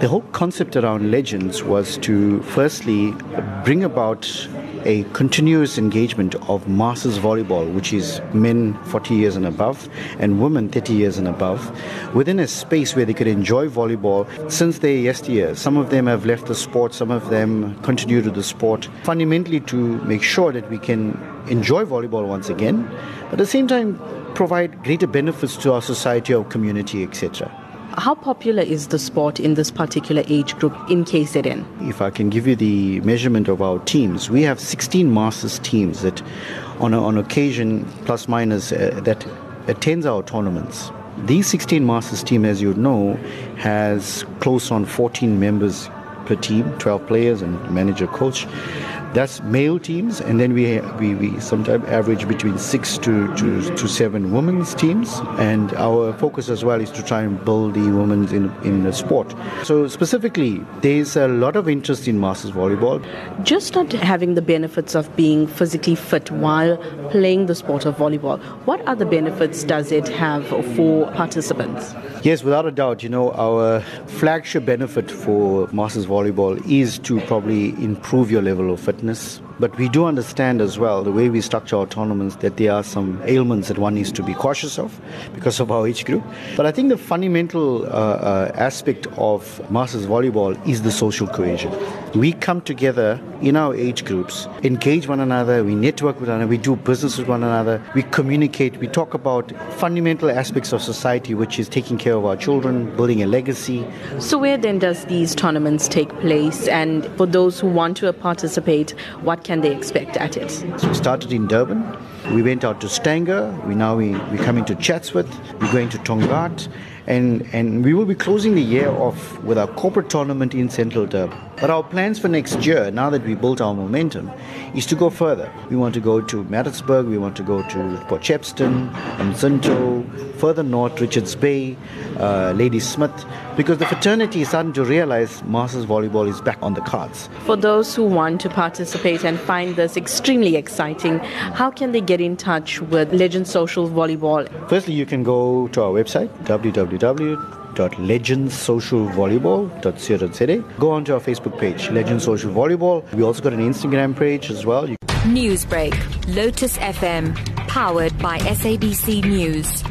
The whole concept around Legends was to firstly bring about a continuous engagement of masters volleyball, which is men 40 years and above and women 30 years and above, within a space where they could enjoy volleyball since their yesteryear. Some of them have left the sport, some of them continue to the sport, fundamentally to make sure that we can enjoy volleyball once again, but at the same time provide greater benefits to our society, our community, etc. How popular is the sport in this particular age group in KZN? If I can give you the measurement of our teams, we have 16 masters teams that, on, a, on occasion, plus minus, uh, that attends our tournaments. These 16 masters team, as you know, has close on 14 members per team, 12 players and manager coach. That's male teams, and then we we, we sometimes average between six to, to, to seven women's teams. And our focus as well is to try and build the women's in in the sport. So specifically, there's a lot of interest in masters volleyball. Just not having the benefits of being physically fit while playing the sport of volleyball, what other benefits does it have for participants? Yes, without a doubt. You know, our flagship benefit for masters volleyball is to probably improve your level of fitness witness but we do understand as well, the way we structure our tournaments, that there are some ailments that one needs to be cautious of because of our age group. But I think the fundamental uh, uh, aspect of Masters Volleyball is the social cohesion. We come together in our age groups, engage one another, we network with one another, we do business with one another, we communicate, we talk about fundamental aspects of society, which is taking care of our children, building a legacy. So, where then does these tournaments take place? And for those who want to participate, what can they expect at it? So we started in Durban. We went out to Stanger. We now we, we coming to Chatsworth. We're going to Tongaat. And, and we will be closing the year off with our corporate tournament in Central Durban. But our plans for next year, now that we built our momentum, is to go further. We want to go to Maritzburg, we want to go to Port Shepstone, Mzinto, further north, Richards Bay, uh, Ladysmith, because the fraternity is starting to realize Masters Volleyball is back on the cards. For those who want to participate and find this extremely exciting, how can they get in touch with Legend Social Volleyball? Firstly, you can go to our website, www www.legendsocialvolleyball.co.za. Go onto our Facebook page, Legend Social Volleyball. We also got an Instagram page as well. Newsbreak, Lotus FM, powered by SABC News.